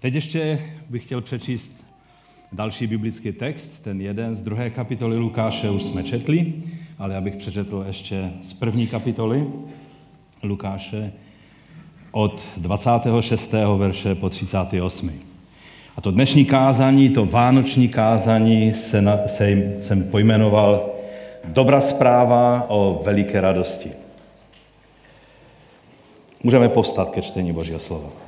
Teď ještě bych chtěl přečíst další biblický text, ten jeden z druhé kapitoly Lukáše už jsme četli, ale abych přečetl ještě z první kapitoly Lukáše od 26. verše po 38. A to dnešní kázání, to vánoční kázání se, na, se jsem pojmenoval Dobrá zpráva o veliké radosti. Můžeme povstat ke čtení Božího slova.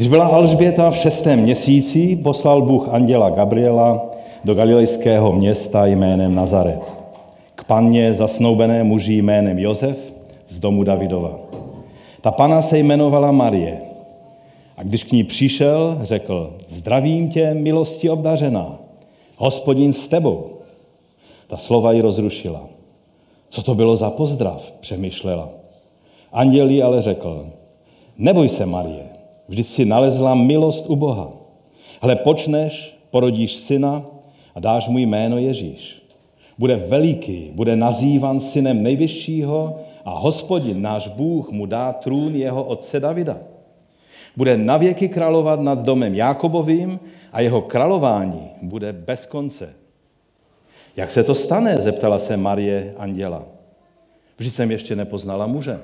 Když byla Alžběta v šestém měsíci, poslal Bůh anděla Gabriela do galilejského města jménem Nazaret. K panně zasnoubené muži jménem Josef z domu Davidova. Ta pana se jmenovala Marie. A když k ní přišel, řekl, zdravím tě, milosti obdařená, hospodin s tebou. Ta slova ji rozrušila. Co to bylo za pozdrav, přemýšlela. Anděl ale řekl, neboj se, Marie, vždyť si nalezla milost u Boha. Hle, počneš, porodíš syna a dáš mu jméno Ježíš. Bude veliký, bude nazývan synem nejvyššího a hospodin, náš Bůh, mu dá trůn jeho otce Davida. Bude navěky královat nad domem Jákobovým a jeho králování bude bez konce. Jak se to stane, zeptala se Marie anděla. Vždyť jsem ještě nepoznala muže.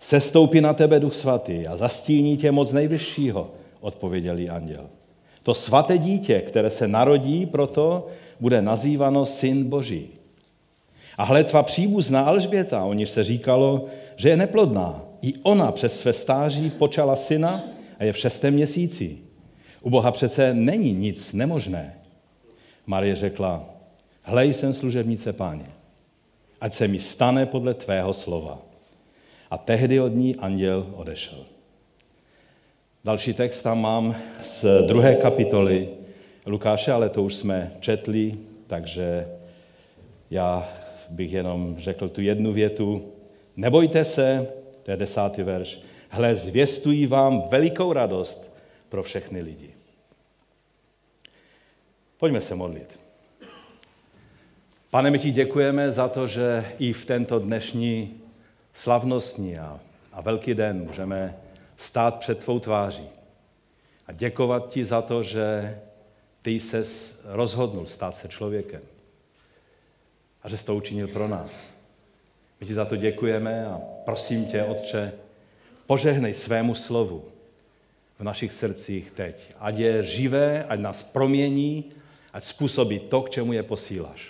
Sestoupí na tebe duch svatý a zastíní tě moc nejvyššího, odpověděl jí anděl. To svaté dítě, které se narodí, proto bude nazývano Syn Boží. A hle, tvá příbuzná Alžběta, o níž se říkalo, že je neplodná. I ona přes své stáří počala syna a je v šestém měsíci. U Boha přece není nic nemožné. Marie řekla, hlej jsem služebnice páně, ať se mi stane podle tvého slova. A tehdy od ní anděl odešel. Další text tam mám z druhé kapitoly Lukáše, ale to už jsme četli, takže já bych jenom řekl tu jednu větu. Nebojte se, to je desátý verš, hle, zvěstují vám velikou radost pro všechny lidi. Pojďme se modlit. Pane, my ti děkujeme za to, že i v tento dnešní slavnostní a, a velký den můžeme stát před tvou tváří a děkovat ti za to, že ty ses rozhodnul stát se člověkem a že jsi to učinil pro nás. My ti za to děkujeme a prosím tě, Otče, požehnej svému slovu v našich srdcích teď. Ať je živé, ať nás promění, ať způsobí to, k čemu je posíláš.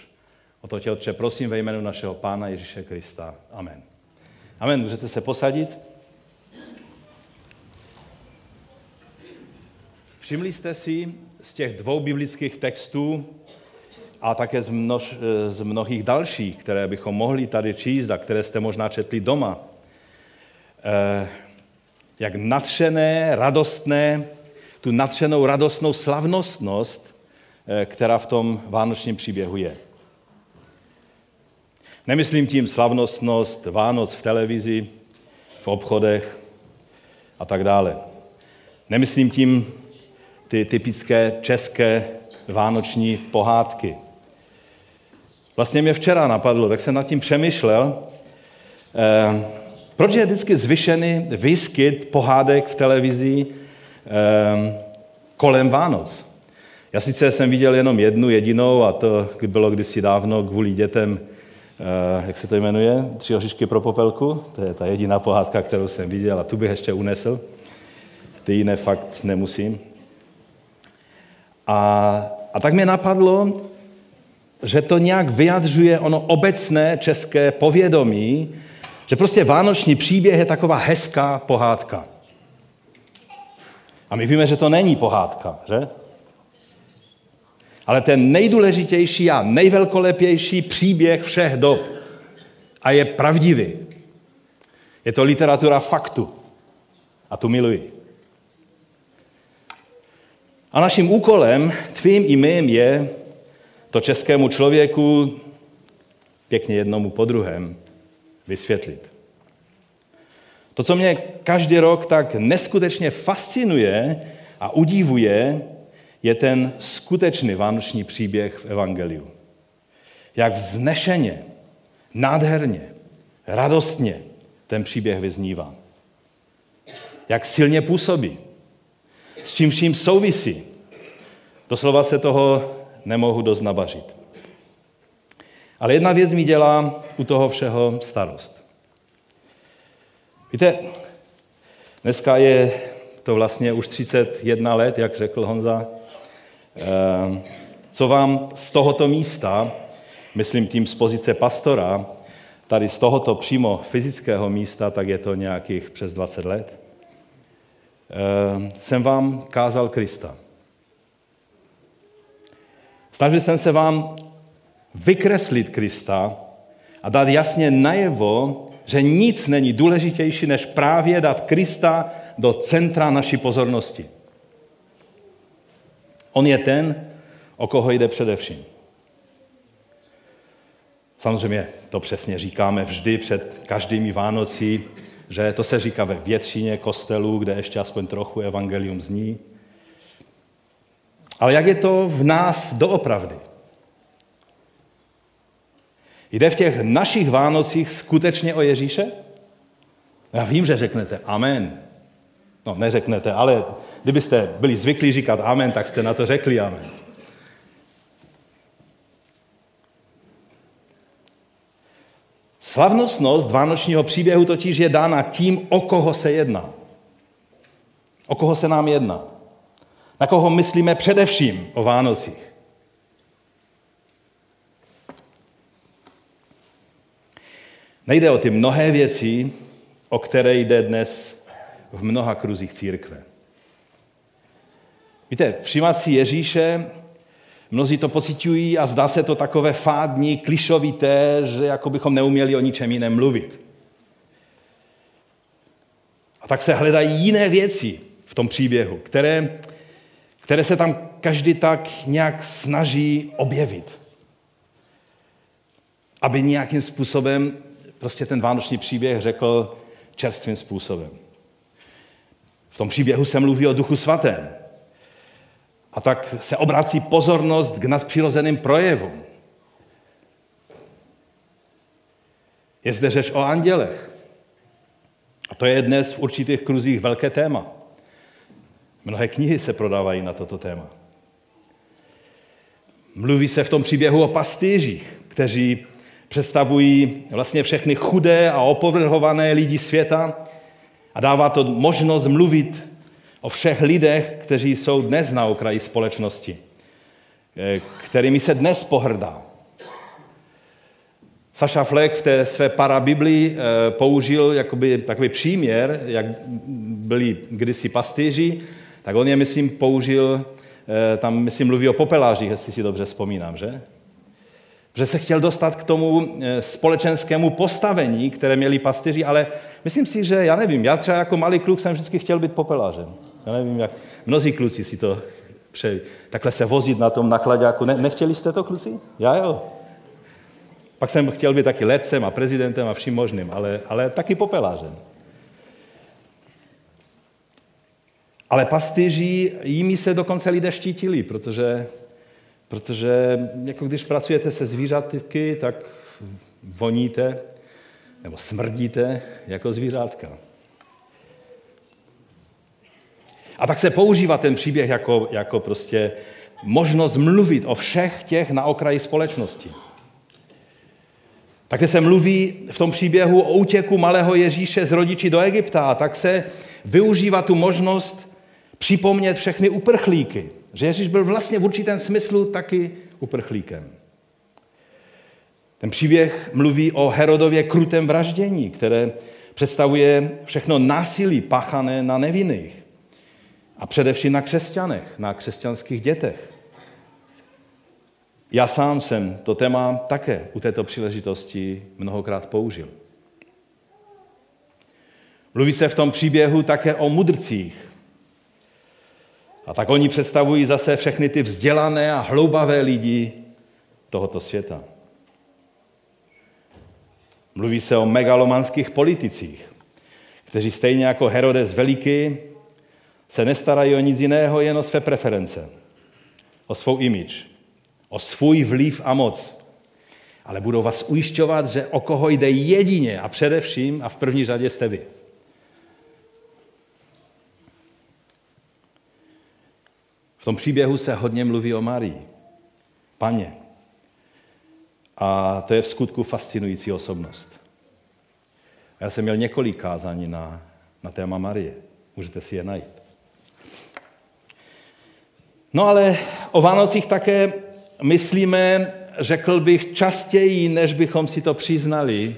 O to tě, Otče, prosím ve jménu našeho Pána Ježíše Krista. Amen. Amen. Můžete se posadit? Všimli jste si z těch dvou biblických textů a také z, množ, z mnohých dalších, které bychom mohli tady číst a které jste možná četli doma, eh, jak natřené, radostné, tu natřenou radostnou slavnostnost, eh, která v tom vánočním příběhu je. Nemyslím tím slavnostnost Vánoc v televizi, v obchodech a tak dále. Nemyslím tím ty typické české vánoční pohádky. Vlastně mě včera napadlo, tak jsem nad tím přemýšlel, eh, proč je vždycky zvyšený výskyt pohádek v televizi eh, kolem Vánoc. Já sice jsem viděl jenom jednu jedinou, a to bylo kdysi dávno kvůli dětem jak se to jmenuje, Tři oříšky pro popelku, to je ta jediná pohádka, kterou jsem viděl a tu bych ještě unesl. Ty jiné fakt nemusím. A, a tak mě napadlo, že to nějak vyjadřuje ono obecné české povědomí, že prostě vánoční příběh je taková hezká pohádka. A my víme, že to není pohádka, že? Ale ten nejdůležitější a nejvelkolepější příběh všech dob. A je pravdivý. Je to literatura faktu. A tu miluji. A naším úkolem, tvým i mým, je to českému člověku pěkně jednomu po druhém vysvětlit. To, co mě každý rok tak neskutečně fascinuje a udívuje, je ten skutečný vánoční příběh v Evangeliu. Jak vznešeně, nádherně, radostně ten příběh vyznívá. Jak silně působí. S čím vším souvisí. Doslova se toho nemohu dost nabařit. Ale jedna věc mi dělá u toho všeho starost. Víte, dneska je to vlastně už 31 let, jak řekl Honza, co vám z tohoto místa, myslím tím z pozice pastora, tady z tohoto přímo fyzického místa, tak je to nějakých přes 20 let, eh, jsem vám kázal Krista. Snažil jsem se vám vykreslit Krista a dát jasně najevo, že nic není důležitější, než právě dát Krista do centra naší pozornosti. On je ten, o koho jde především. Samozřejmě to přesně říkáme vždy před každými Vánocí, že to se říká ve většině kostelů, kde ještě aspoň trochu evangelium zní. Ale jak je to v nás doopravdy? Jde v těch našich Vánocích skutečně o Ježíše? Já vím, že řeknete amen. No, neřeknete, ale kdybyste byli zvyklí říkat amen, tak jste na to řekli amen. Slavnostnost vánočního příběhu totiž je dána tím, o koho se jedná. O koho se nám jedná. Na koho myslíme především o Vánocích. Nejde o ty mnohé věci, o které jde dnes v mnoha kruzích církve. Víte, všímat si Ježíše, mnozí to pocitují a zdá se to takové fádní, klišovité, že jako bychom neuměli o ničem jiném mluvit. A tak se hledají jiné věci v tom příběhu, které, které se tam každý tak nějak snaží objevit. Aby nějakým způsobem prostě ten vánoční příběh řekl čerstvým způsobem. Tom příběhu se mluví o duchu svatém. A tak se obrací pozornost k nadpřirozeným projevům. Je zde řeč o andělech. A to je dnes v určitých kruzích velké téma. Mnohé knihy se prodávají na toto téma. Mluví se v tom příběhu o pastýřích, kteří představují vlastně všechny chudé a opovrhované lidi světa a dává to možnost mluvit o všech lidech, kteří jsou dnes na okraji společnosti, eh, kterými se dnes pohrdá. Saša Fleck v té své parabiblii eh, použil jakoby takový příměr, jak byli kdysi pastýři, tak on je, myslím, použil, eh, tam, myslím, mluví o popelářích, jestli si dobře vzpomínám, že? Že se chtěl dostat k tomu eh, společenskému postavení, které měli pastýři, ale myslím si, že já nevím, já třeba jako malý kluk jsem vždycky chtěl být popelářem. Já nevím, jak mnozí kluci si to přejí. Takhle se vozit na tom nakladáku. Ne, nechtěli jste to, kluci? Já jo. Pak jsem chtěl být taky letcem a prezidentem a vším možným, ale, ale taky popelářem. Ale pastýři, jimi se dokonce lidé štítili, protože Protože jako když pracujete se zvířatky, tak voníte nebo smrdíte jako zvířátka. A tak se používá ten příběh jako, jako prostě možnost mluvit o všech těch na okraji společnosti. Také se mluví v tom příběhu o útěku malého Ježíše z rodiči do Egypta a tak se využívá tu možnost připomnět všechny uprchlíky, že Ježíš byl vlastně v určitém smyslu taky uprchlíkem. Ten příběh mluví o Herodově krutém vraždění, které představuje všechno násilí páchané na nevinných. A především na křesťanech, na křesťanských dětech. Já sám jsem to téma také u této příležitosti mnohokrát použil. Mluví se v tom příběhu také o mudrcích, a tak oni představují zase všechny ty vzdělané a hloubavé lidi tohoto světa. Mluví se o megalomanských politicích, kteří stejně jako Herodes Veliký se nestarají o nic jiného, jen o své preference, o svou imič, o svůj vliv a moc. ale budou vás ujišťovat, že o koho jde jedině a především a v první řadě jste vy. V tom příběhu se hodně mluví o Marii, paně. A to je v skutku fascinující osobnost. Já jsem měl několik kázání na, na téma Marie. Můžete si je najít. No ale o Vánocích také myslíme, řekl bych, častěji, než bychom si to přiznali,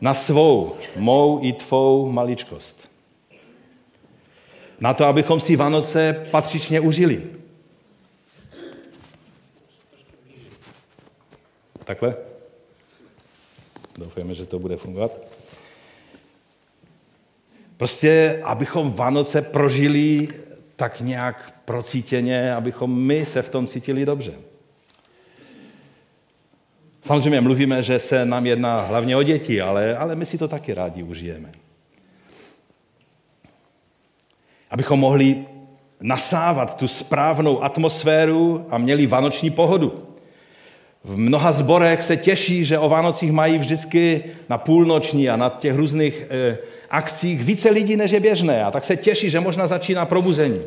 na svou, mou i tvou maličkost. Na to, abychom si Vánoce patřičně užili. Takhle? Doufujeme, že to bude fungovat. Prostě, abychom Vánoce prožili tak nějak procítěně, abychom my se v tom cítili dobře. Samozřejmě mluvíme, že se nám jedná hlavně o děti, ale, ale my si to taky rádi užijeme. Abychom mohli nasávat tu správnou atmosféru a měli vánoční pohodu. V mnoha zborech se těší, že o Vánocích mají vždycky na půlnoční a na těch různých eh, akcích více lidí, než je běžné. A tak se těší, že možná začíná probuzení.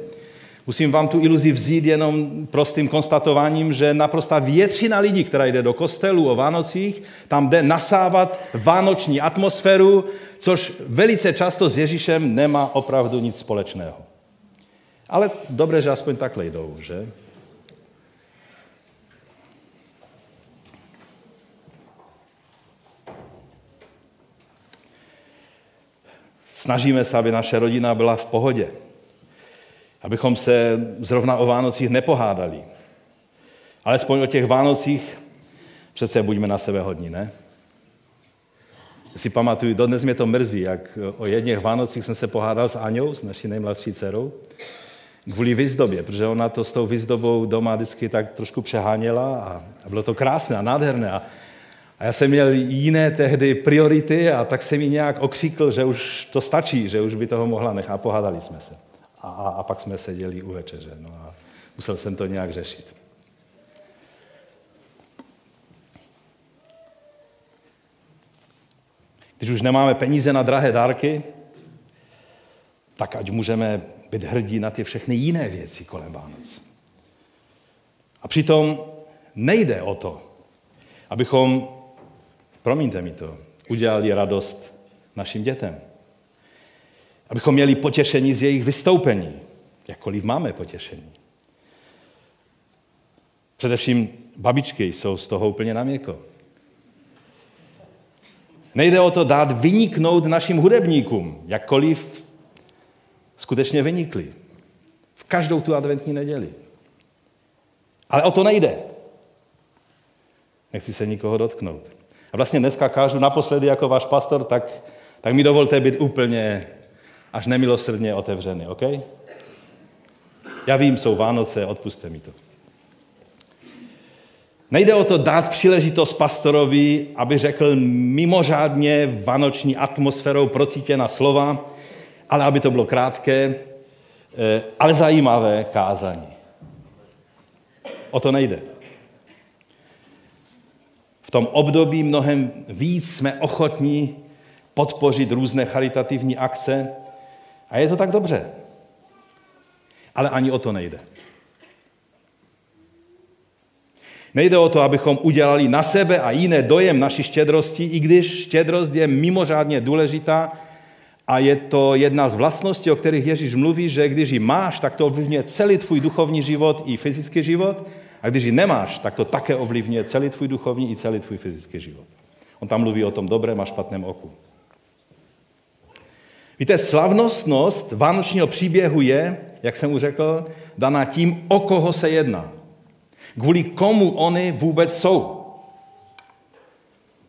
Musím vám tu iluzi vzít jenom prostým konstatováním, že naprosta většina lidí, která jde do kostelu o Vánocích, tam jde nasávat vánoční atmosféru, což velice často s Ježíšem nemá opravdu nic společného. Ale dobré, že aspoň takhle jdou, že? Snažíme se, aby naše rodina byla v pohodě. Abychom se zrovna o Vánocích nepohádali. Alespoň o těch Vánocích přece buďme na sebe hodní, ne? Si pamatuju, dodnes mě to mrzí, jak o jedných Vánocích jsem se pohádal s Aňou, s naší nejmladší dcerou, kvůli výzdobě, protože ona to s tou výzdobou doma vždycky tak trošku přeháněla a bylo to krásné a nádherné. A a já jsem měl jiné tehdy priority a tak jsem mi nějak okřikl, že už to stačí, že už by toho mohla nechat. A pohádali jsme se. A, a, a pak jsme seděli u večeře. No a musel jsem to nějak řešit. Když už nemáme peníze na drahé dárky, tak ať můžeme být hrdí na ty všechny jiné věci kolem Vánoc. A přitom nejde o to, abychom promiňte mi to, udělali radost našim dětem. Abychom měli potěšení z jejich vystoupení, jakkoliv máme potěšení. Především babičky jsou z toho úplně na měko. Nejde o to dát vyniknout našim hudebníkům, jakkoliv skutečně vynikli. V každou tu adventní neděli. Ale o to nejde. Nechci se nikoho dotknout. A vlastně dneska kážu naposledy jako váš pastor, tak, tak mi dovolte být úplně až nemilosrdně otevřený, OK? Já vím, jsou Vánoce, odpuste mi to. Nejde o to dát příležitost pastorovi, aby řekl mimořádně vánoční atmosférou procítěna slova, ale aby to bylo krátké, eh, ale zajímavé kázání. O to nejde v tom období mnohem víc jsme ochotní podpořit různé charitativní akce a je to tak dobře. Ale ani o to nejde. Nejde o to, abychom udělali na sebe a jiné dojem naší štědrosti, i když štědrost je mimořádně důležitá a je to jedna z vlastností, o kterých Ježíš mluví, že když ji máš, tak to ovlivňuje celý tvůj duchovní život i fyzický život a když ji nemáš, tak to také ovlivňuje celý tvůj duchovní i celý tvůj fyzický život. On tam mluví o tom dobrém a špatném oku. Víte, slavnostnost vánočního příběhu je, jak jsem už řekl, daná tím, o koho se jedná. Kvůli komu oni vůbec jsou.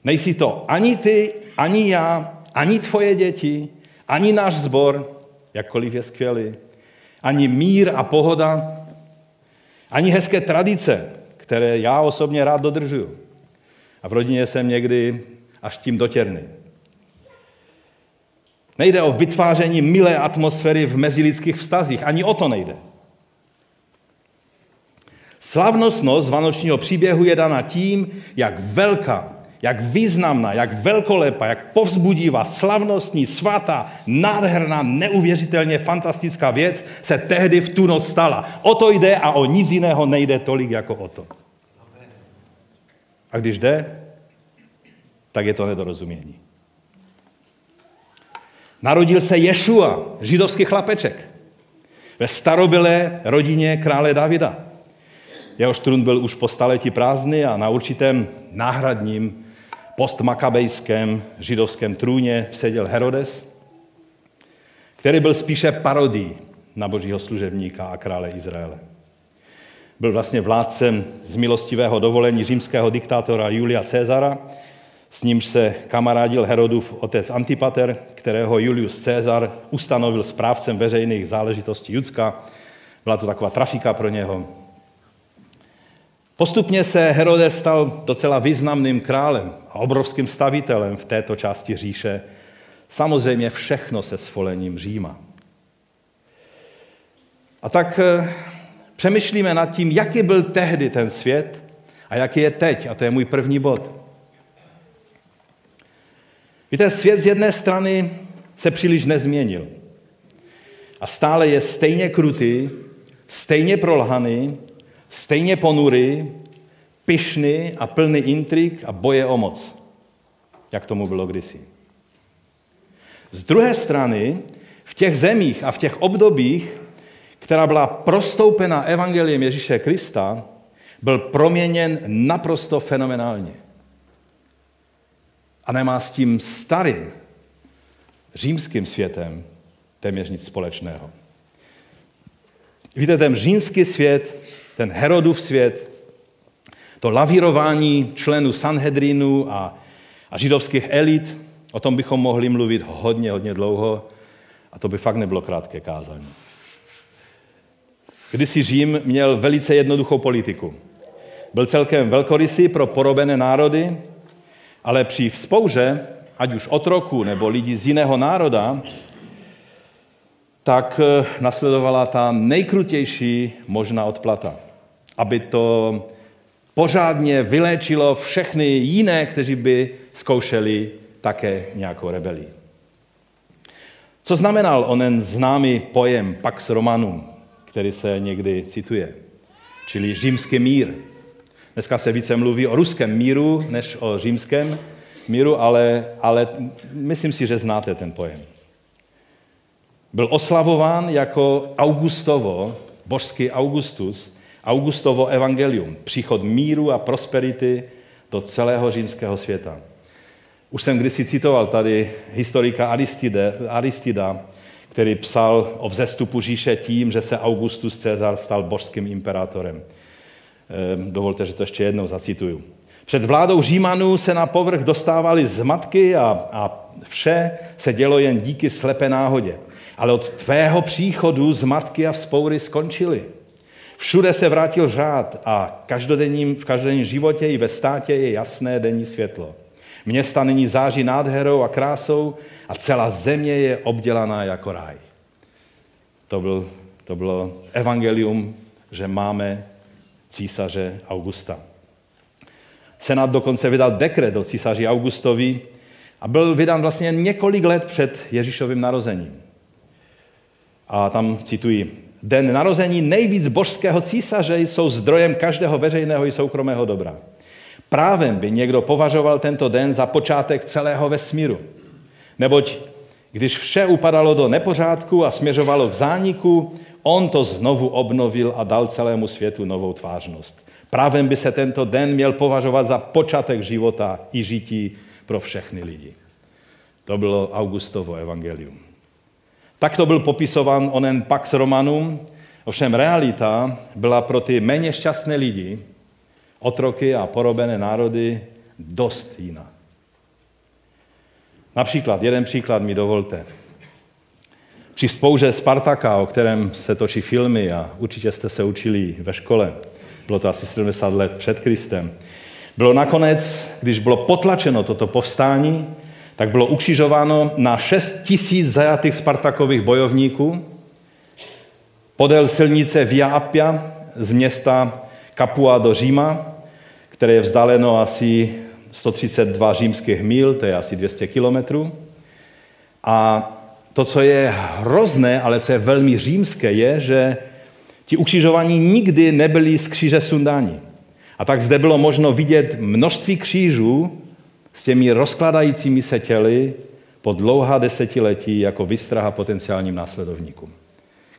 Nejsi to ani ty, ani já, ani tvoje děti, ani náš zbor, jakkoliv je skvělý, ani mír a pohoda, ani hezké tradice, které já osobně rád dodržuju. A v rodině jsem někdy až tím dotěrný. Nejde o vytváření milé atmosféry v mezilidských vztazích. Ani o to nejde. Slavnostnost vánočního příběhu je dana tím, jak velká, jak významná, jak velkolepá, jak povzbudivá, slavnostní, svatá, nádherná, neuvěřitelně fantastická věc se tehdy v tu noc stala. O to jde a o nic jiného nejde tolik jako o to. A když jde, tak je to nedorozumění. Narodil se Ješua, židovský chlapeček, ve starobylé rodině krále Davida. Jehož trůn byl už po staletí prázdný a na určitém náhradním postmakabejském židovském trůně seděl Herodes, který byl spíše parodí na božího služebníka a krále Izraele. Byl vlastně vládcem z milostivého dovolení římského diktátora Julia Cezara, s nímž se kamarádil Herodův otec Antipater, kterého Julius Cezar ustanovil správcem veřejných záležitostí Judska. Byla to taková trafika pro něho. Postupně se Herodes stal docela významným králem a obrovským stavitelem v této části říše. Samozřejmě všechno se svolením Říma. A tak eh, přemýšlíme nad tím, jaký byl tehdy ten svět a jaký je teď. A to je můj první bod. Víte, svět z jedné strany se příliš nezměnil. A stále je stejně krutý, stejně prolhaný, stejně ponurý, pyšný a plný intrik a boje o moc, jak tomu bylo kdysi. Z druhé strany, v těch zemích a v těch obdobích, která byla prostoupena evangeliem Ježíše Krista, byl proměněn naprosto fenomenálně. A nemá s tím starým římským světem téměř nic společného. Víte, ten římský svět, ten Herodův svět, to lavírování členů Sanhedrinu a, a židovských elit, o tom bychom mohli mluvit hodně, hodně dlouho a to by fakt nebylo krátké kázání. Kdysi Řím měl velice jednoduchou politiku. Byl celkem velkorysý pro porobené národy, ale při vzpouře, ať už otroku nebo lidí z jiného národa, tak eh, nasledovala ta nejkrutější možná odplata. Aby to pořádně vyléčilo všechny jiné, kteří by zkoušeli také nějakou rebelii. Co znamenal onen známý pojem Pax Romanum, který se někdy cituje, čili římský mír. Dneska se více mluví o ruském míru než o římském míru, ale, ale myslím si, že znáte ten pojem. Byl oslavován jako Augustovo, božský Augustus, Augustovo evangelium, příchod míru a prosperity do celého římského světa. Už jsem kdysi citoval tady historika Aristide, Aristida, který psal o vzestupu říše tím, že se Augustus Cezar stal božským imperátorem. Ehm, dovolte, že to ještě jednou zacituju. Před vládou Římanů se na povrch dostávaly zmatky a, a vše se dělo jen díky slepé náhodě. Ale od tvého příchodu zmatky a vzpoury skončily. Všude se vrátil řád a každodenním, v každodenním životě i ve státě je jasné denní světlo. Města nyní září nádherou a krásou a celá země je obdělaná jako ráj. To, byl, to bylo evangelium, že máme císaře Augusta. Senát dokonce vydal dekret o císaři Augustovi a byl vydán vlastně několik let před Ježíšovým narozením. A tam cituji, den narození nejvíc božského císaře jsou zdrojem každého veřejného i soukromého dobra. Právem by někdo považoval tento den za počátek celého vesmíru. Neboť když vše upadalo do nepořádku a směřovalo k zániku, on to znovu obnovil a dal celému světu novou tvářnost. Právem by se tento den měl považovat za počátek života i žití pro všechny lidi. To bylo Augustovo evangelium. Takto byl popisovan onen Pax Romanum, ovšem realita byla pro ty méně šťastné lidi, otroky a porobené národy, dost jiná. Například, jeden příklad mi dovolte. Při spouře Spartaka, o kterém se točí filmy a určitě jste se učili ve škole, bylo to asi 70 let před Kristem, bylo nakonec, když bylo potlačeno toto povstání, tak bylo ukřižováno na 6 tisíc zajatých Spartakových bojovníků podél silnice Via Appia z města Kapua do Říma, které je vzdáleno asi 132 římských mil, to je asi 200 kilometrů. A to, co je hrozné, ale co je velmi římské, je, že ti ukřižovaní nikdy nebyli z kříže sundáni. A tak zde bylo možno vidět množství křížů s těmi rozkladajícími se těly po dlouhá desetiletí jako vystraha potenciálním následovníkům.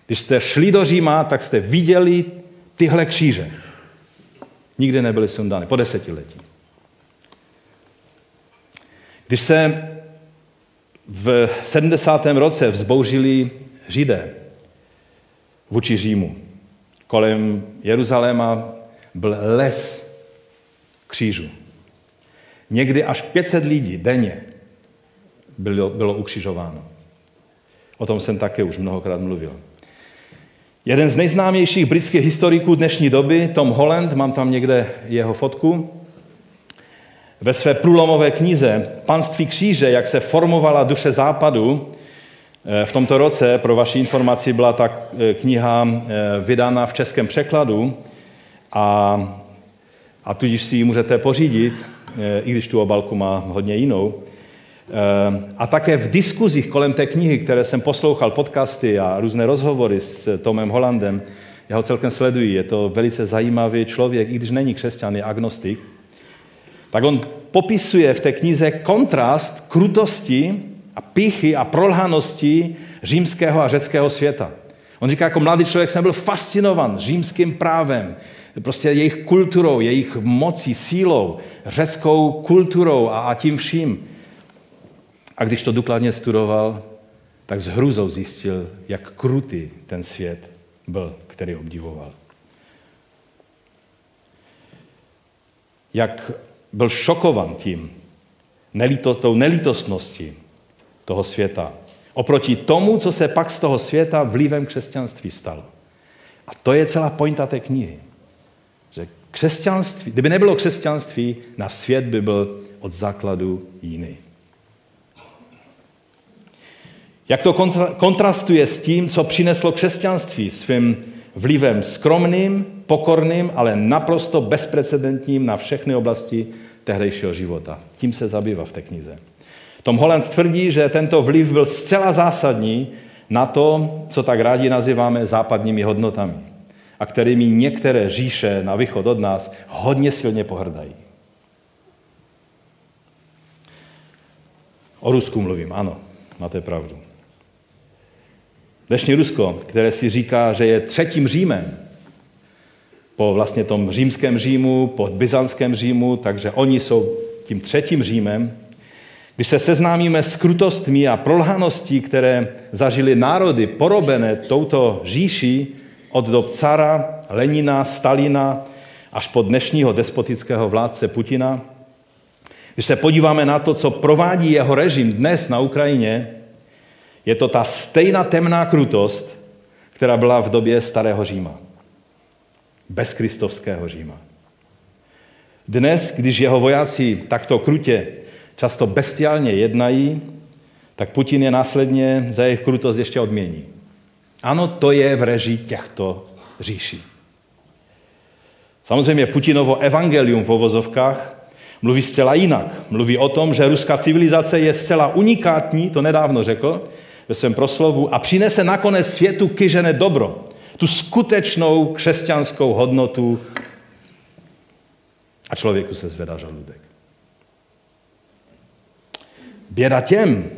Když jste šli do Říma, tak jste viděli tyhle kříže. Nikdy nebyly sundány, po desetiletí. Když se v 70. roce vzbouřili Židé vůči Římu, kolem Jeruzaléma byl les křížů. Někdy až 500 lidí denně bylo, bylo ukřižováno. O tom jsem také už mnohokrát mluvil. Jeden z nejznámějších britských historiků dnešní doby, Tom Holland, mám tam někde jeho fotku, ve své průlomové knize Panství kříže, jak se formovala duše západu, eh, v tomto roce, pro vaši informaci, byla ta eh, kniha eh, vydána v českém překladu a, a tudíž si ji můžete pořídit, i když tu obalku má hodně jinou. A také v diskuzích kolem té knihy, které jsem poslouchal, podcasty a různé rozhovory s Tomem Holandem, já ho celkem sleduji, je to velice zajímavý člověk, i když není křesťan, je agnostik, tak on popisuje v té knize kontrast krutosti a pichy a prolhanosti římského a řeckého světa. On říká, jako mladý člověk jsem byl fascinovan římským právem, prostě jejich kulturou, jejich mocí, sílou, řeckou kulturou a, a tím vším. A když to důkladně studoval, tak s hrůzou zjistil, jak krutý ten svět byl, který obdivoval. Jak byl šokovan tím, nelítost, tou nelítostností toho světa. Oproti tomu, co se pak z toho světa vlivem křesťanství stalo. A to je celá pointa té knihy. Že křesťanství, kdyby nebylo křesťanství, náš svět by byl od základu jiný. Jak to kontrastuje s tím, co přineslo křesťanství svým vlivem skromným, pokorným, ale naprosto bezprecedentním na všechny oblasti tehdejšího života. Tím se zabývá v té knize. Tom Holland tvrdí, že tento vliv byl zcela zásadní na to, co tak rádi nazýváme západními hodnotami a kterými některé říše na východ od nás hodně silně pohrdají. O Rusku mluvím, ano, máte pravdu. Dnešní Rusko, které si říká, že je třetím Římem, po vlastně tom římském Římu, po byzantském Římu, takže oni jsou tím třetím Římem. Když se seznámíme s krutostmi a prolhaností, které zažili národy porobené touto říší od dob cara, Lenina, Stalina až po dnešního despotického vládce Putina, když se podíváme na to, co provádí jeho režim dnes na Ukrajině, je to ta stejná temná krutost, která byla v době starého Říma. Bez kristovského Říma. Dnes, když jeho vojáci takto krutě, často bestiálně jednají, tak Putin je následně za jejich krutost ještě odmění. Ano, to je v režii těchto říší. Samozřejmě Putinovo evangelium v ovozovkách mluví zcela jinak. Mluví o tom, že ruská civilizace je zcela unikátní, to nedávno řekl, ve svém proslovu a přinese nakonec světu kyžené dobro. Tu skutečnou křesťanskou hodnotu a člověku se zvedá žaludek. Běda těm,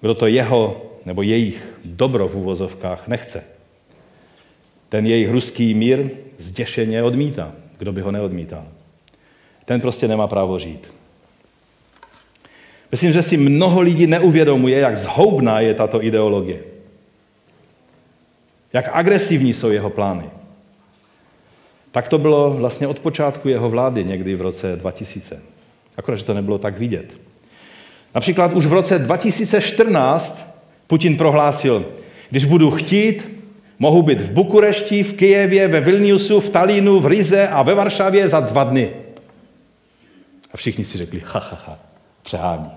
kdo to jeho nebo jejich dobro v úvozovkách nechce. Ten jejich ruský mír zděšeně odmítá. Kdo by ho neodmítal? Ten prostě nemá právo žít. Myslím, že si mnoho lidí neuvědomuje, jak zhoubná je tato ideologie. Jak agresivní jsou jeho plány. Tak to bylo vlastně od počátku jeho vlády, někdy v roce 2000. Akorát, že to nebylo tak vidět. Například už v roce 2014 Putin prohlásil, když budu chtít, mohu být v Bukurešti, v Kijevě, ve Vilniusu, v Talínu, v Rize a ve Varšavě za dva dny. A všichni si řekli, ha, ha, ha přehání.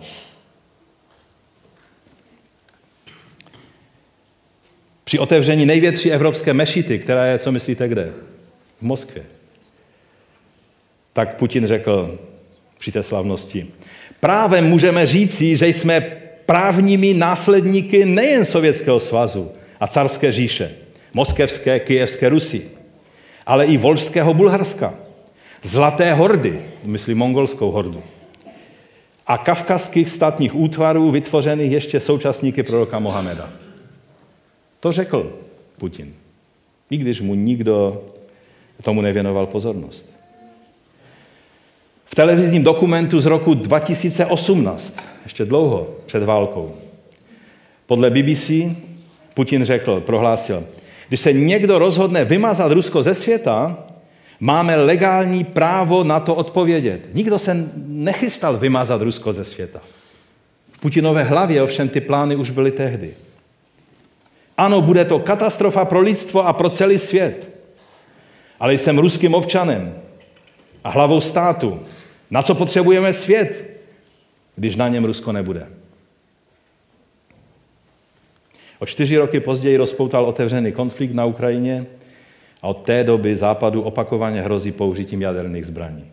Při otevření největší evropské mešity, která je, co myslíte, kde? v Moskvě. Tak Putin řekl při té slavnosti, právem můžeme říci, že jsme právními následníky nejen Sovětského svazu a carské říše, moskevské, kijevské Rusy, ale i volžského Bulharska, Zlaté hordy, myslím mongolskou hordu, a kavkazských státních útvarů vytvořených ještě současníky proroka Mohameda. To řekl Putin, i když mu nikdo tomu nevěnoval pozornost. V televizním dokumentu z roku 2018, ještě dlouho před válkou, podle BBC Putin řekl, prohlásil, když se někdo rozhodne vymazat Rusko ze světa, máme legální právo na to odpovědět. Nikdo se nechystal vymazat Rusko ze světa. V Putinové hlavě ovšem ty plány už byly tehdy. Ano, bude to katastrofa pro lidstvo a pro celý svět. Ale jsem ruským občanem a hlavou státu. Na co potřebujeme svět, když na něm Rusko nebude? O čtyři roky později rozpoutal otevřený konflikt na Ukrajině a od té doby Západu opakovaně hrozí použitím jaderných zbraní.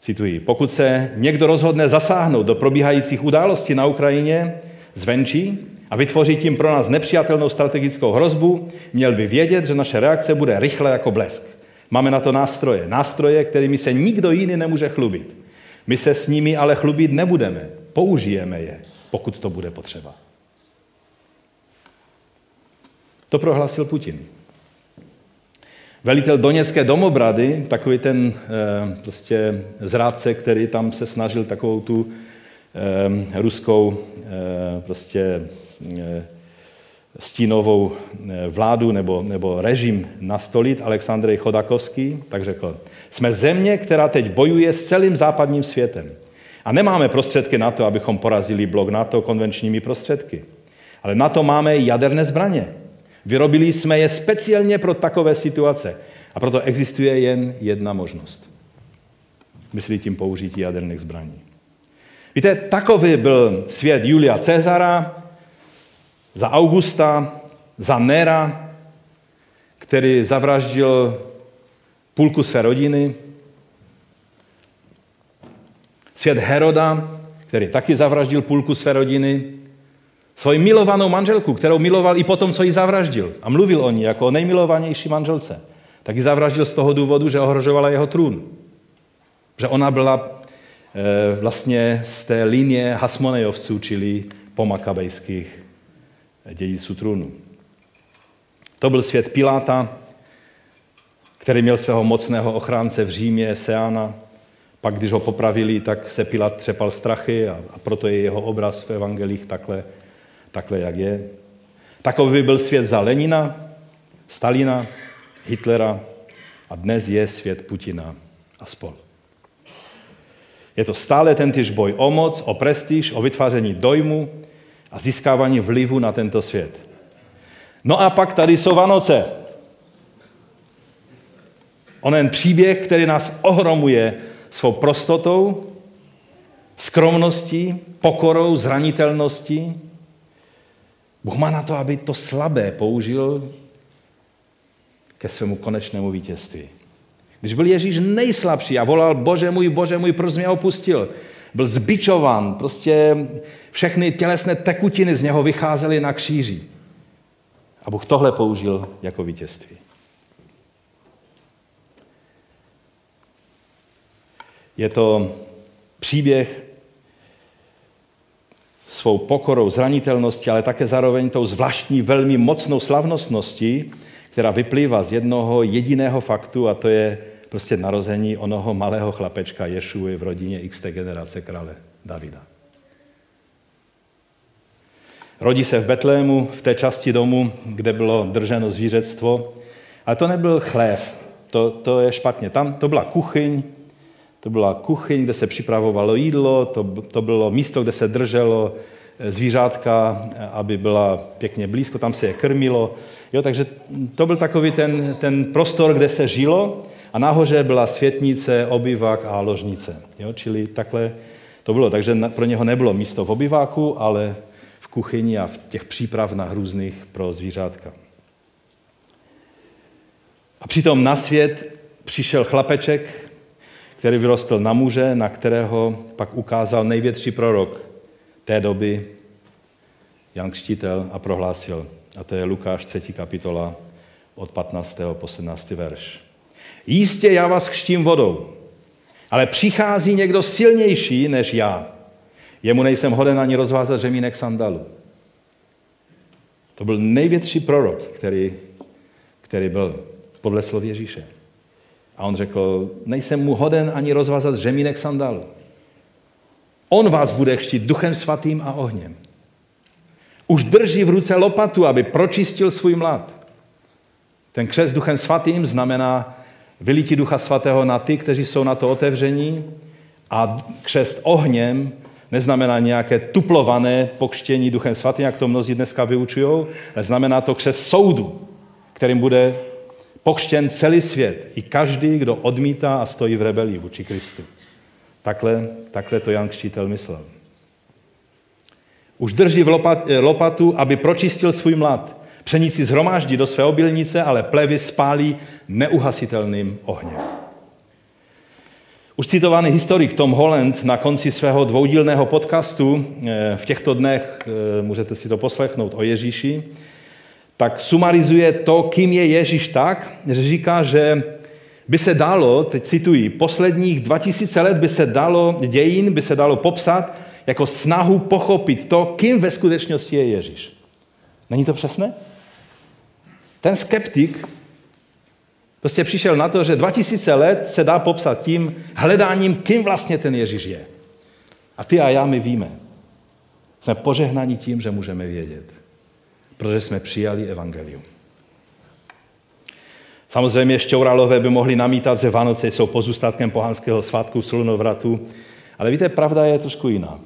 Cituji, pokud se někdo rozhodne zasáhnout do probíhajících událostí na Ukrajině zvenčí a vytvoří tím pro nás nepřijatelnou strategickou hrozbu, měl by vědět, že naše reakce bude rychle jako blesk. Máme na to nástroje. Nástroje, kterými se nikdo jiný nemůže chlubit. My se s nimi ale chlubit nebudeme. Použijeme je, pokud to bude potřeba. To prohlásil Putin. Velitel Doněcké domobrady, takový ten e, prostě zrádce, který tam se snažil takovou tu e, ruskou e, prostě stínovou vládu nebo, nebo režim nastolit, Aleksandrej Chodakovský, tak řekl, jsme země, která teď bojuje s celým západním světem. A nemáme prostředky na to, abychom porazili blok NATO konvenčními prostředky. Ale na to máme jaderné zbraně. Vyrobili jsme je speciálně pro takové situace. A proto existuje jen jedna možnost. Myslí tím použití jaderných zbraní. Víte, takový byl svět Julia Cezara, za Augusta, za Nera, který zavraždil půlku své rodiny, svět Heroda, který taky zavraždil půlku své rodiny, svoji milovanou manželku, kterou miloval i potom, co ji zavraždil. A mluvil o ní jako o nejmilovanější manželce. Tak ji zavraždil z toho důvodu, že ohrožovala jeho trůn. Že ona byla e, vlastně z té linie Hasmonejovců, čili pomakabejských dědiců trůnu. To byl svět Piláta, který měl svého mocného ochránce v Římě, Seana. Pak, když ho popravili, tak se Pilát třepal strachy a, a proto je jeho obraz v evangelích takhle takhle, jak je. Takový byl svět za Lenina, Stalina, Hitlera a dnes je svět Putina a spol. Je to stále ten týž boj o moc, o prestiž, o vytváření dojmu a získávání vlivu na tento svět. No a pak tady jsou Vánoce. Onen příběh, který nás ohromuje svou prostotou, skromností, pokorou, zranitelností, Bůh má na to, aby to slabé použil ke svému konečnému vítězství. Když byl Ježíš nejslabší a volal, bože můj, bože můj, proč mě opustil? Byl zbičován, prostě všechny tělesné tekutiny z něho vycházely na kříži. A Bůh tohle použil jako vítězství. Je to příběh svou pokorou, zranitelností, ale také zároveň tou zvláštní, velmi mocnou slavnostností, která vyplývá z jednoho jediného faktu, a to je prostě narození onoho malého chlapečka Ješuji v rodině XT generace krále Davida. Rodí se v Betlému, v té části domu, kde bylo drženo zvířectvo, ale to nebyl chlév, to, to je špatně. Tam to byla kuchyň, to byla kuchyň, kde se připravovalo jídlo, to, to bylo místo, kde se drželo eh, zvířátka, eh, aby byla pěkně blízko, tam se je krmilo. Jo, takže to byl takový ten, ten prostor, kde se žilo a nahoře byla světnice, obyvák a ložnice. Jo, čili takhle to bylo. Takže pro něho nebylo místo v obyváku, ale v kuchyni a v těch přípravnách různých pro zvířátka. A přitom na svět přišel chlapeček, který vyrostl na muže, na kterého pak ukázal největší prorok té doby, Jan Křtitel, a prohlásil, a to je Lukáš 3. kapitola od 15. po 17. verš. Jistě já vás křtím vodou, ale přichází někdo silnější než já. Jemu nejsem hoden ani rozvázat řemínek sandalu. To byl největší prorok, který, který byl podle slov Ježíše. A on řekl, nejsem mu hoden ani rozvázat řemínek sandalu. On vás bude chtít duchem svatým a ohněm. Už drží v ruce lopatu, aby pročistil svůj mlad. Ten křest duchem svatým znamená vylítí ducha svatého na ty, kteří jsou na to otevření a křest ohněm neznamená nějaké tuplované pokštění duchem svatým, jak to mnozí dneska vyučují, ale znamená to křest soudu, kterým bude pokštěn celý svět. I každý, kdo odmítá a stojí v rebelii vůči Kristu. Takhle, takhle to Jan Kštítel myslel. Už drží v lopat, lopatu, aby pročistil svůj mlad. Pšenici zhromáždí do své obilnice, ale plevy spálí neuhasitelným ohněm. Už citovaný historik Tom Holland na konci svého dvoudílného podcastu eh, v těchto dnech, eh, můžete si to poslechnout o Ježíši, tak sumarizuje to, kým je Ježíš tak, že říká, že by se dalo, teď cituji, posledních 2000 let by se dalo, dějin by se dalo popsat jako snahu pochopit to, kým ve skutečnosti je Ježíš. Není to přesné? Ten skeptik prostě přišel na to, že 2000 let se dá popsat tím hledáním, kým vlastně ten Ježíš je. A ty a já my víme. Jsme požehnaní tím, že můžeme vědět protože jsme přijali evangelium. Samozřejmě šťouralové by mohli namítat, že Vánoce jsou pozůstatkem pohanského svatku slunovratu, ale víte, pravda je trošku jiná.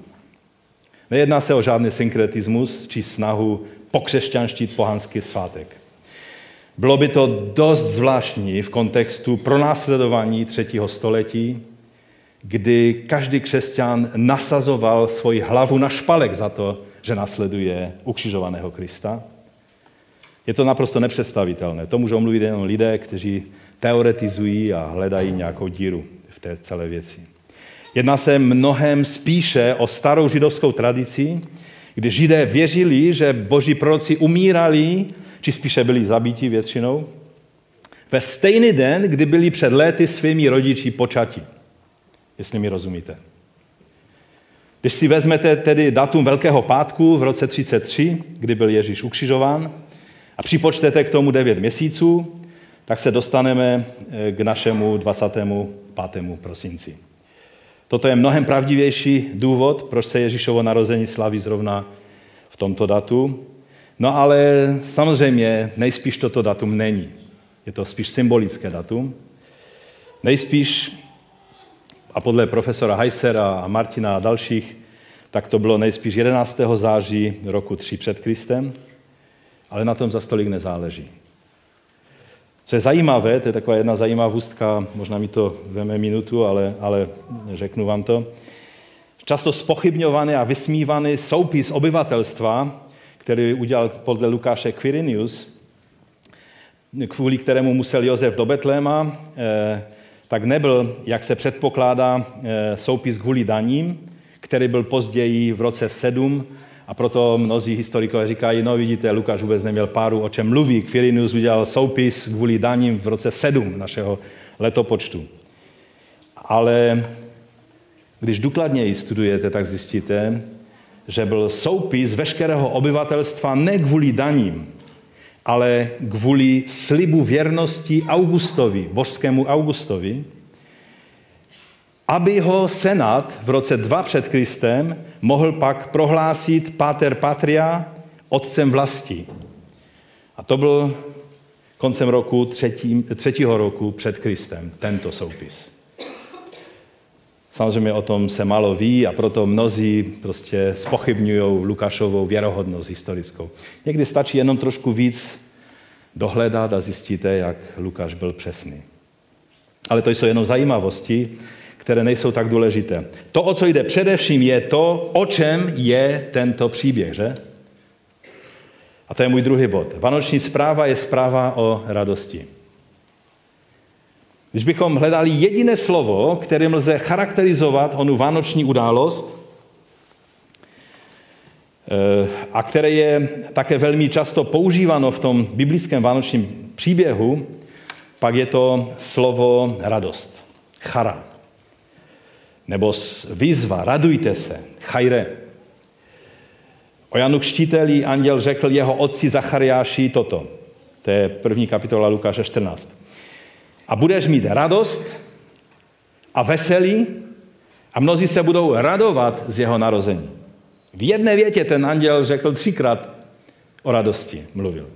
Nejedná se o žádný synkretismus či snahu pokřesťanštit pohanský svátek. Bylo by to dost zvláštní v kontextu pronásledování třetího století, kdy každý křesťan nasazoval svoji hlavu na špalek za to, že nasleduje ukřižovaného Krista. Je to naprosto nepředstavitelné. To můžou mluvit jenom lidé, kteří teoretizují a hledají nějakou díru v té celé věci. Jedná se mnohem spíše o starou židovskou tradici, kdy židé věřili, že boží proroci umírali, či spíše byli zabíti většinou, ve stejný den, kdy byli před léty svými rodiči počati. Jestli mi rozumíte. Když si vezmete tedy datum Velkého pátku v roce 33, kdy byl Ježíš ukřižován, a připočtete k tomu 9 měsíců, tak se dostaneme eh, k našemu 25. prosinci. Toto je mnohem pravdivější důvod, proč se Ježíšovo narození slaví zrovna v tomto datu. No ale samozřejmě nejspíš toto datum není. Je to spíš symbolické datum. Nejspíš a podle profesora Heisera a Martina a dalších, tak to bylo nejspíš 11. září roku 3 před Kristem, ale na tom za stolik nezáleží. Co je zajímavé, to je taková jedna zajímavostka, možná mi to veme minutu, ale, ale řeknu vám to. Často spochybňovaný a vysmívaný soupis obyvatelstva, který udělal podle Lukáše Quirinius, kvůli kterému musel Josef do Betléma, eh, tak nebyl, jak se předpokládá, eh, soupis kvůli daním, který byl později v roce 7 a proto mnozí historikové říkají, no vidíte, Lukáš vůbec neměl páru, o čem mluví. Quirinius udělal soupis kvůli daním v roce 7 našeho letopočtu. Ale když důkladněji studujete, tak zjistíte, že byl soupis veškerého obyvatelstva ne kvůli daním, ale kvůli slibu věrnosti Augustovi, božskému Augustovi, aby ho senát v roce 2 před Kristem mohl pak prohlásit pater patria, otcem vlasti. A to byl koncem roku třetí, třetího roku před Kristem, tento soupis. Samozřejmě o tom se málo ví a proto mnozí prostě spochybňují Lukášovou věrohodnost historickou. Někdy stačí jenom trošku víc dohledat a zjistíte, jak Lukáš byl přesný. Ale to jsou jenom zajímavosti, které nejsou tak důležité. To, o co jde především, je to, o čem je tento příběh, že? A to je můj druhý bod. Vánoční zpráva je zpráva o radosti. Když bychom hledali jediné slovo, kterým lze charakterizovat onu vánoční událost, eh, a které je také velmi často používáno v tom biblickém vánočním příběhu, pak je to slovo radost, chara. Nebo výzva, radujte se, chajre. O Janu Kštíteli anděl řekl jeho otci Zachariáši toto. To je první kapitola Lukáše 14. A budeš mít radost a veselí a mnozí se budou radovat z jeho narození. V jedné větě ten anděl řekl třikrát o radosti, mluvil.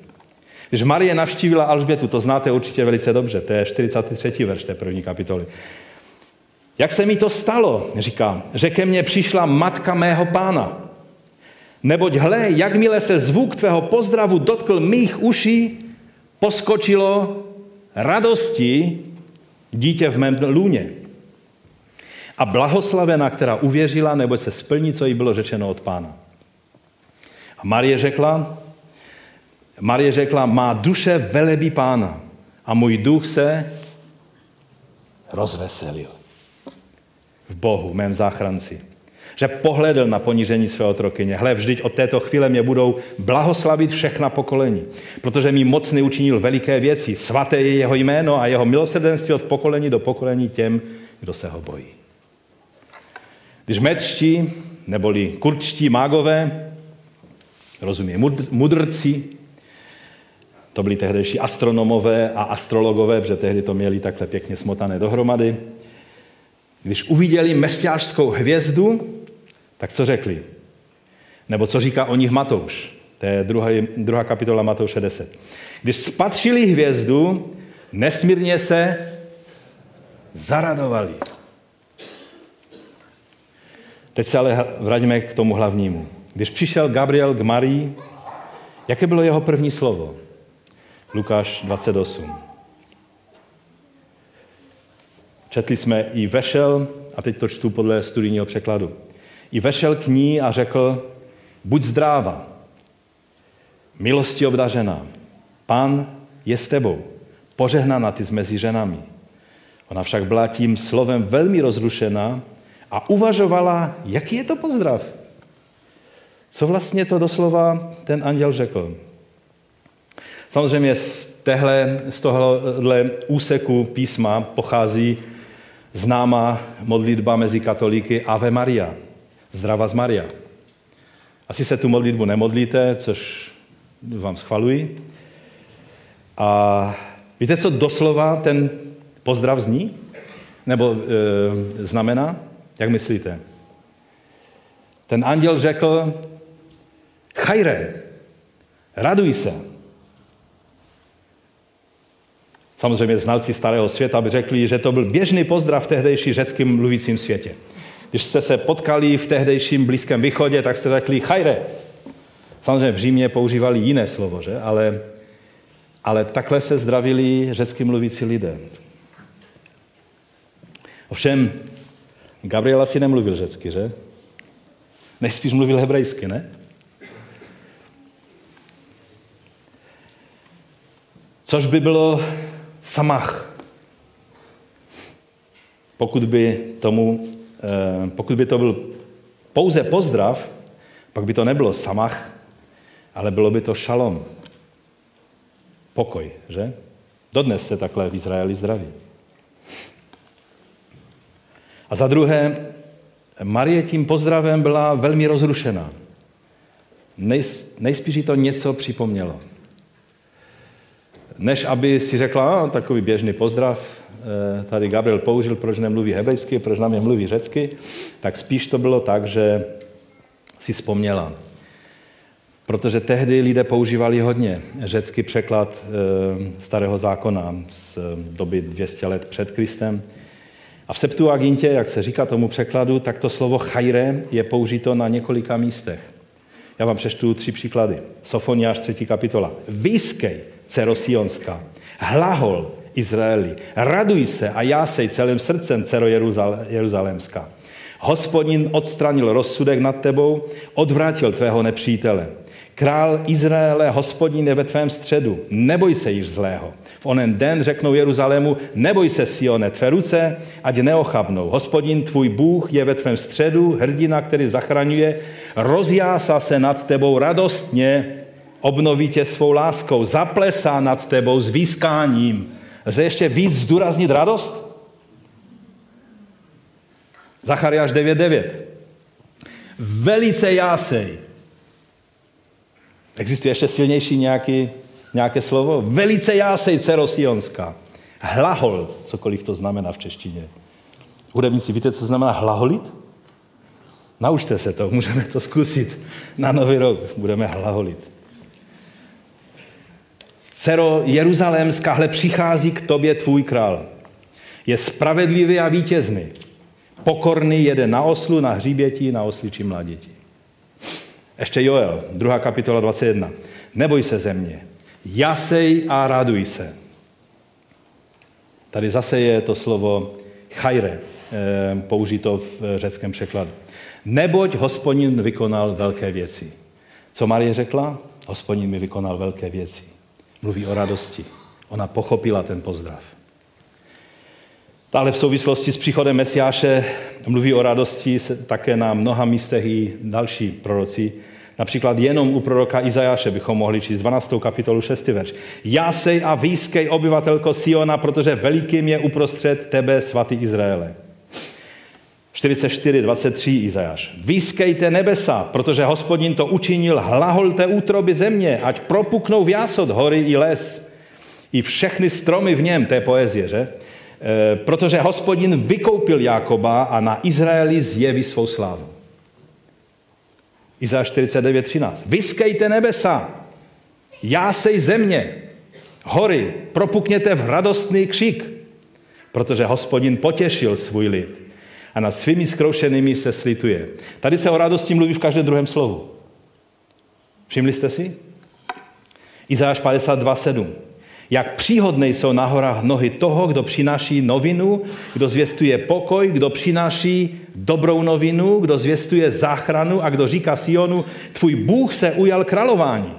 Když Marie navštívila Alžbětu, to znáte určitě velice dobře, to je 43. verš té první kapitoly. Jak se mi to stalo, říká, že ke mně přišla matka mého pána. Neboť hle, jakmile se zvuk tvého pozdravu dotkl mých uší, poskočilo radosti dítě v mém lůně. A blahoslavena, která uvěřila, nebo se splní, co jí bylo řečeno od pána. A Marie řekla, Marie řekla, má duše velebí pána a můj duch se rozveselil v Bohu, mém záchranci. Že pohledl na ponížení své otrokyně. Hle, vždyť od této chvíle mě budou blahoslavit všechna pokolení, protože mi mocný učinil veliké věci. Svaté je jeho jméno a jeho milosrdenství od pokolení do pokolení těm, kdo se ho bojí. Když metští, neboli kurčtí mágové, rozumí, mudrci, to byli tehdejší astronomové a astrologové, protože tehdy to měli takhle pěkně smotané dohromady. Když uviděli mesiářskou hvězdu, tak co řekli? Nebo co říká o nich Matouš? To je druhá, druhá kapitola Matouše 10. Když spatřili hvězdu, nesmírně se zaradovali. Teď se ale vraťme k tomu hlavnímu. Když přišel Gabriel k Marii, jaké bylo jeho první slovo? Lukáš 28. Četli jsme i vešel, a teď to čtu podle studijního překladu. I vešel k ní a řekl, buď zdráva, milosti obdařená, pán je s tebou, požehnaná ty mezi ženami. Ona však byla tím slovem velmi rozrušená a uvažovala, jaký je to pozdrav. Co vlastně to doslova ten anděl řekl? Samozřejmě z, téhle, z tohohle úseku písma pochází známá modlitba mezi katolíky Ave Maria, Zdrava z Maria. Asi se tu modlitbu nemodlíte, což vám schvaluji. A víte, co doslova ten pozdrav zní? Nebo e, znamená? Jak myslíte? Ten anděl řekl, chajre, raduj se. Samozřejmě znalci starého světa by řekli, že to byl běžný pozdrav v tehdejší řeckým mluvícím světě. Když jste se potkali v tehdejším Blízkém východě, tak jste řekli chajre. Samozřejmě v Římě používali jiné slovo, že? Ale, ale takhle se zdravili řecky mluvící lidé. Ovšem, Gabriel asi nemluvil řecky, že? Nejspíš mluvil hebrejsky, ne? Což by bylo samach. Pokud by, tomu, pokud by to byl pouze pozdrav, pak by to nebylo samach, ale bylo by to šalom. Pokoj, že? Dodnes se takhle v Izraeli zdraví. A za druhé, Marie tím pozdravem byla velmi rozrušená. Nejspíš to něco připomnělo než aby si řekla, takový běžný pozdrav, eh, tady Gabriel použil, proč nemluví hebrejsky, proč nám je mluví řecky, tak spíš to bylo tak, že si vzpomněla. Protože tehdy lidé používali hodně řecký překlad eh, starého zákona z doby 200 let před Kristem. A v Septuagintě, jak se říká tomu překladu, tak to slovo chajre je použito na několika místech. Já vám přečtu tři příklady. Sofoniáš, třetí kapitola. Výskej, dcero Sionská. Hlahol Izraeli, raduj se a jásej celým srdcem, dcero Jeruzalémská. Hospodin odstranil rozsudek nad tebou, odvrátil tvého nepřítele. Král Izraele, hospodin je ve tvém středu, neboj se již zlého. V onen den řeknou Jeruzalému, neboj se Sione, tvé ruce, ať neochabnou. Hospodin, tvůj Bůh, je ve tvém středu, hrdina, který zachraňuje, rozjásá se nad tebou radostně, obnoví tě svou láskou, zaplesá nad tebou s výskáním. Lze ještě víc zdůraznit radost? Zachariáš 9.9. Velice jásej. Existuje ještě silnější nějaký, nějaké slovo? Velice jásej, dcero Sionská. Hlahol, cokoliv to znamená v češtině. Hudebníci, víte, co znamená hlaholit? Naučte se to, můžeme to zkusit na nový rok. Budeme hlaholit. Cero Jeruzalémská, hle přichází k tobě tvůj král. Je spravedlivý a vítězný. Pokorný jede na oslu, na hříběti, na osličí mladěti. Ještě Joel, druhá kapitola 21. Neboj se země, jasej a raduj se. Tady zase je to slovo chajre, eh, použito v řeckém překladu. Neboť hospodin vykonal velké věci. Co Marie řekla? Hospodin mi vykonal velké věci. Mluví o radosti. Ona pochopila ten pozdrav. Dále v souvislosti s příchodem Mesiáše mluví o radosti také na mnoha místech i další proroci. Například jenom u proroka Izajáše bychom mohli číst 12. kapitolu 6. verš. Jásej a výskej obyvatelko Siona, protože velikým je uprostřed tebe svatý Izraele. 44, 23 Izajáš. Výskejte nebesa, protože hospodin to učinil, hlaholte útroby země, ať propuknou v jásot hory i les, i všechny stromy v něm, je poezie, že? E, protože hospodin vykoupil Jákoba a na Izraeli zjeví svou slávu. Izajáš 49, 13. Vyskejte nebesa, jásej země, hory, propukněte v radostný křik, protože hospodin potěšil svůj lid a nad svými zkroušenými se slituje. Tady se o radosti mluví v každém druhém slovu. Všimli jste si? Izáš 52.7. Jak příhodné jsou na horách nohy toho, kdo přináší novinu, kdo zvěstuje pokoj, kdo přináší dobrou novinu, kdo zvěstuje záchranu a kdo říká Sionu, tvůj Bůh se ujal králování.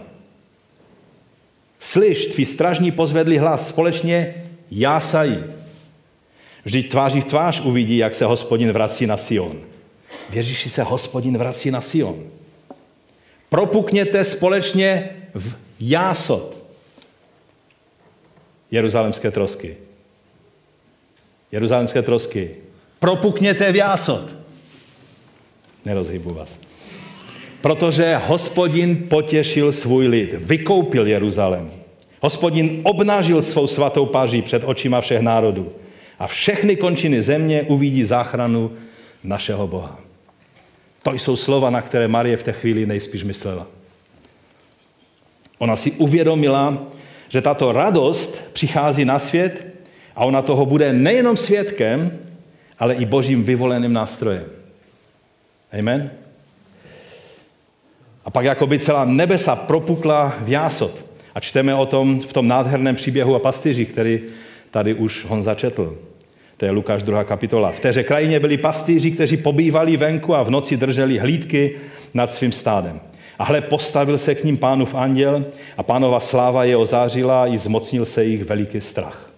Slyš, tví stražní pozvedli hlas, společně jásají. Vždyť tváří v tvář uvidí, jak se hospodin vrací na Sion. Věříš, se hospodin vrací na Sion. Propukněte společně v jásot. Jeruzalemské trosky. Jeruzalemské trosky. Propukněte v jásot. Nerozhybu vás. Protože hospodin potěšil svůj lid, vykoupil Jeruzalém. Hospodin obnažil svou svatou paří před očima všech národů a všechny končiny země uvidí záchranu našeho Boha. To jsou slova, na které Marie v té chvíli nejspíš myslela. Ona si uvědomila, že tato radost přichází na svět a ona toho bude nejenom svědkem, ale i božím vyvoleným nástrojem. Amen? A pak jako by celá nebesa propukla v jásot. A čteme o tom v tom nádherném příběhu a pastyři, který tady už Honza četl. To je Lukáš 2. kapitola. V téže krajině byli pastýři, kteří pobývali venku a v noci drželi hlídky nad svým stádem. A hle, postavil se k ním pánův anděl a pánova sláva je ozářila i zmocnil se jich veliký strach.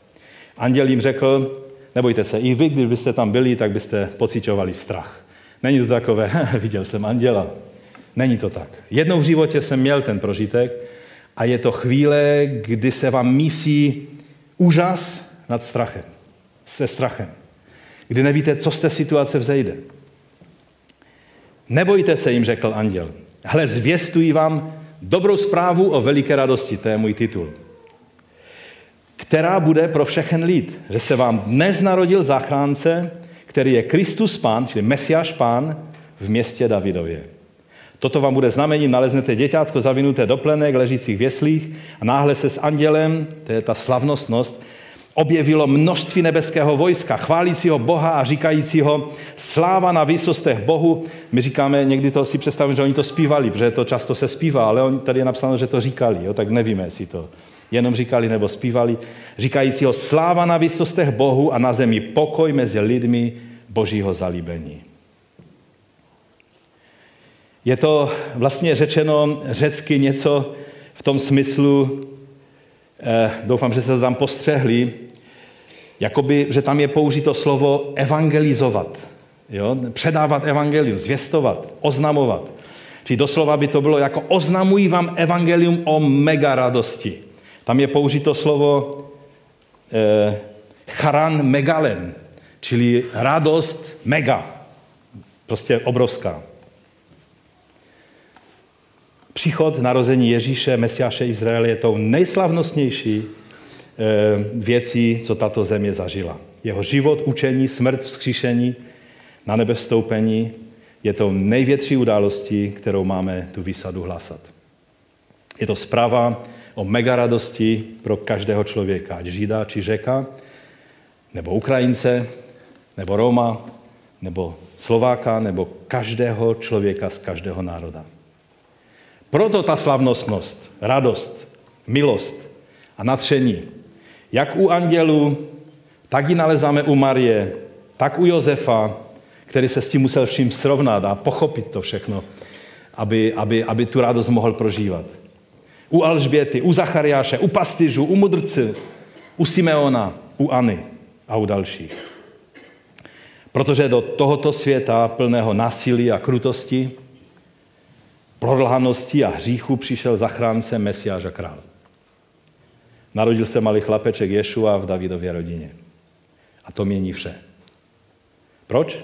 Anděl jim řekl, nebojte se, i vy, kdybyste tam byli, tak byste pocitovali strach. Není to takové, viděl jsem anděla. Není to tak. Jednou v životě jsem měl ten prožitek a je to chvíle, kdy se vám mísí úžas nad strachem se strachem, kdy nevíte, co z té situace vzejde. Nebojte se, jim řekl anděl. Hle, zvěstuji vám dobrou zprávu o veliké radosti, to je můj titul, která bude pro všechen lid, že se vám dnes narodil záchránce, který je Kristus Pán, čili Mesiáš Pán v městě Davidově. Toto vám bude znamením, naleznete děťátko zavinuté do plenek, ležících v jeslích a náhle se s andělem, to je ta slavnostnost, objevilo množství nebeského vojska, chválícího Boha a říkajícího sláva na výsostech Bohu. My říkáme, někdy to si představíme, že oni to zpívali, protože to často se zpívá, ale on, tady je napsáno, že to říkali, jo, tak nevíme, jestli to jenom říkali nebo zpívali. Říkajícího sláva na výsostech Bohu a na zemi pokoj mezi lidmi Božího zalíbení. Je to vlastně řečeno řecky něco v tom smyslu, eh, doufám, že jste to tam postřehli, jakoby, že tam je použito slovo evangelizovat. Jo? Předávat evangelium, zvěstovat, oznamovat. Čili doslova by to bylo jako oznamují vám evangelium o mega radosti. Tam je použito slovo eh, charan megalen, čili radost mega. Prostě obrovská. Příchod narození Ježíše, Mesiáše Izraele, je tou nejslavnostnější eh, věcí, co tato země zažila. Jeho život, učení, smrt, vzkříšení, na nebe vstoupení je to největší událostí, kterou máme tu výsadu hlasat. Je to zpráva o mega radosti pro každého člověka, ať Žida či Řeka, nebo Ukrajince, nebo Roma, nebo Slováka, nebo každého člověka z každého národa. Proto ta slavnostnost, radost, milost a natření, jak u andělů, tak ji nalezáme u Marie, tak u Josefa, který se s tím musel vším srovnat a pochopit to všechno, aby, aby, aby tu radost mohl prožívat. U Alžběty, u Zachariáše, u pastyžů, u mudrci, u Simeona, uAny a u dalších. Protože do tohoto světa plného násilí a krutosti, prolhanosti a hříchu přišel zachránce Mesiáš a král. Narodil se malý chlapeček Ješua v Davidově rodině. A to mění vše. Proč?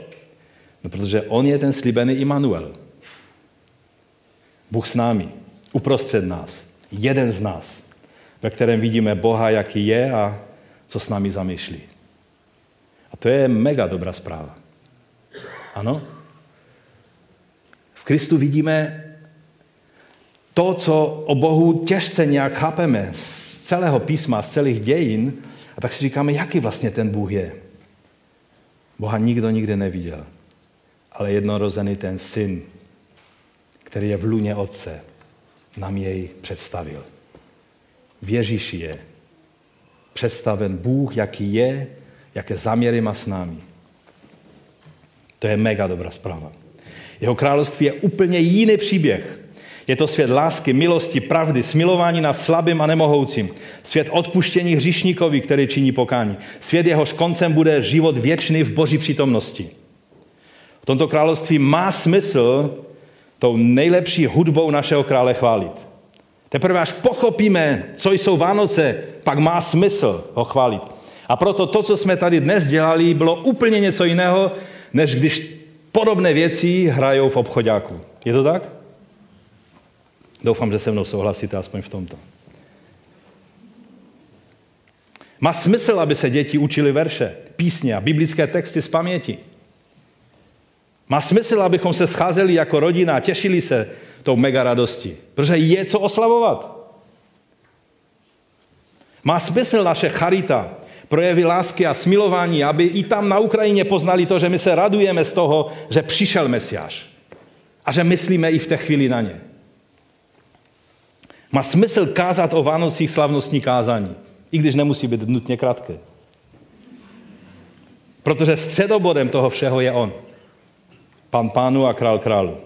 No, protože on je ten slíbený Immanuel. Bůh s námi, uprostřed nás, jeden z nás, ve kterém vidíme Boha, jaký je a co s námi zamýšlí. A to je mega dobrá zpráva. Ano? V Kristu vidíme to, co o Bohu těžce nějak chápeme z celého písma, z celých dějin, a tak si říkáme, jaký vlastně ten Bůh je. Boha nikdo nikdy neviděl ale jednorozený ten syn, který je v luně Otce, nám jej představil. V Ježíši je představen Bůh, jaký je, jaké záměry má s námi. To je mega dobrá zpráva. Jeho království je úplně jiný příběh. Je to svět lásky, milosti, pravdy, smilování nad slabým a nemohoucím. Svět odpuštění hříšníkovi, který činí pokání. Svět jehož koncem bude život věčný v boží přítomnosti v tomto království má smysl tou nejlepší hudbou našeho krále chválit. Teprve až pochopíme, co jsou Vánoce, pak má smysl ho chválit. A proto to, co jsme tady dnes dělali, bylo úplně něco jiného, než když podobné věci hrajou v obchodáku. Je to tak? Doufám, že se mnou souhlasíte aspoň v tomto. Má smysl, aby se děti učili verše, písně a biblické texty z paměti. Má smysl, abychom se scházeli jako rodina a těšili se tou mega radosti, protože je co oslavovat. Má smysl naše charita, projevy lásky a smilování, aby i tam na Ukrajině poznali to, že my se radujeme z toho, že přišel Mesiáš a že myslíme i v té chvíli na ně. Má smysl kázat o Vánocích slavnostní kázání, i když nemusí být nutně krátké. Protože středobodem toho všeho je On. Pan pánu a král králu.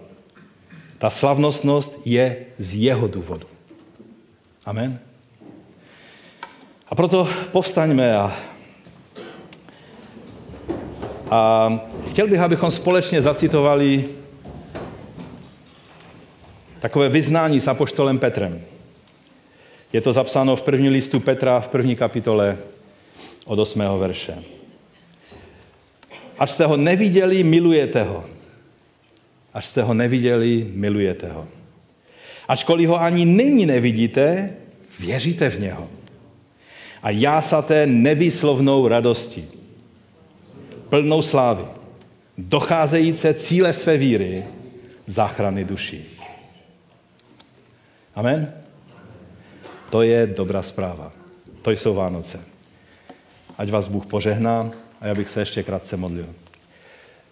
Ta slavnostnost je z jeho důvodu. Amen. A proto povstaňme a, a chtěl bych, abychom společně zacitovali takové vyznání s apoštolem Petrem. Je to zapsáno v první listu Petra v první kapitole od 8. verše. Až jste ho neviděli, milujete ho. Až jste ho neviděli, milujete ho. Ačkoliv ho ani nyní nevidíte, věříte v něho. A jásaté nevýslovnou radostí, plnou slávy, docházející cíle své víry, záchrany duší. Amen? To je dobrá zpráva. To jsou Vánoce. Ať vás Bůh požehná a já bych se ještě krátce modlil.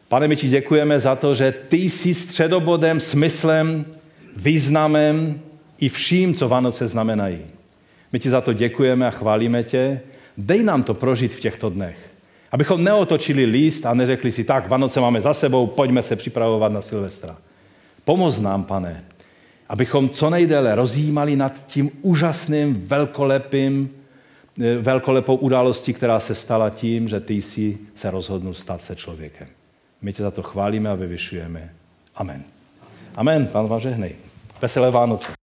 Pane, my ti děkujeme za to, že ty jsi středobodem, smyslem, významem i vším, co Vánoce znamenají. My ti za to děkujeme a chválíme tě. Dej nám to prožít v těchto dnech. Abychom neotočili líst a neřekli si, tak, Vánoce máme za sebou, pojďme se připravovat na Silvestra. Pomoz nám, pane, abychom co nejdéle rozjímali nad tím úžasným, velkolepým, eh, velkolepou událostí, která se stala tím, že ty jsi se rozhodnul stát se člověkem. My tě za to chválíme a vyvyšujeme. Amen. Amen. Pán vám žehnej. Veselé Vánoce.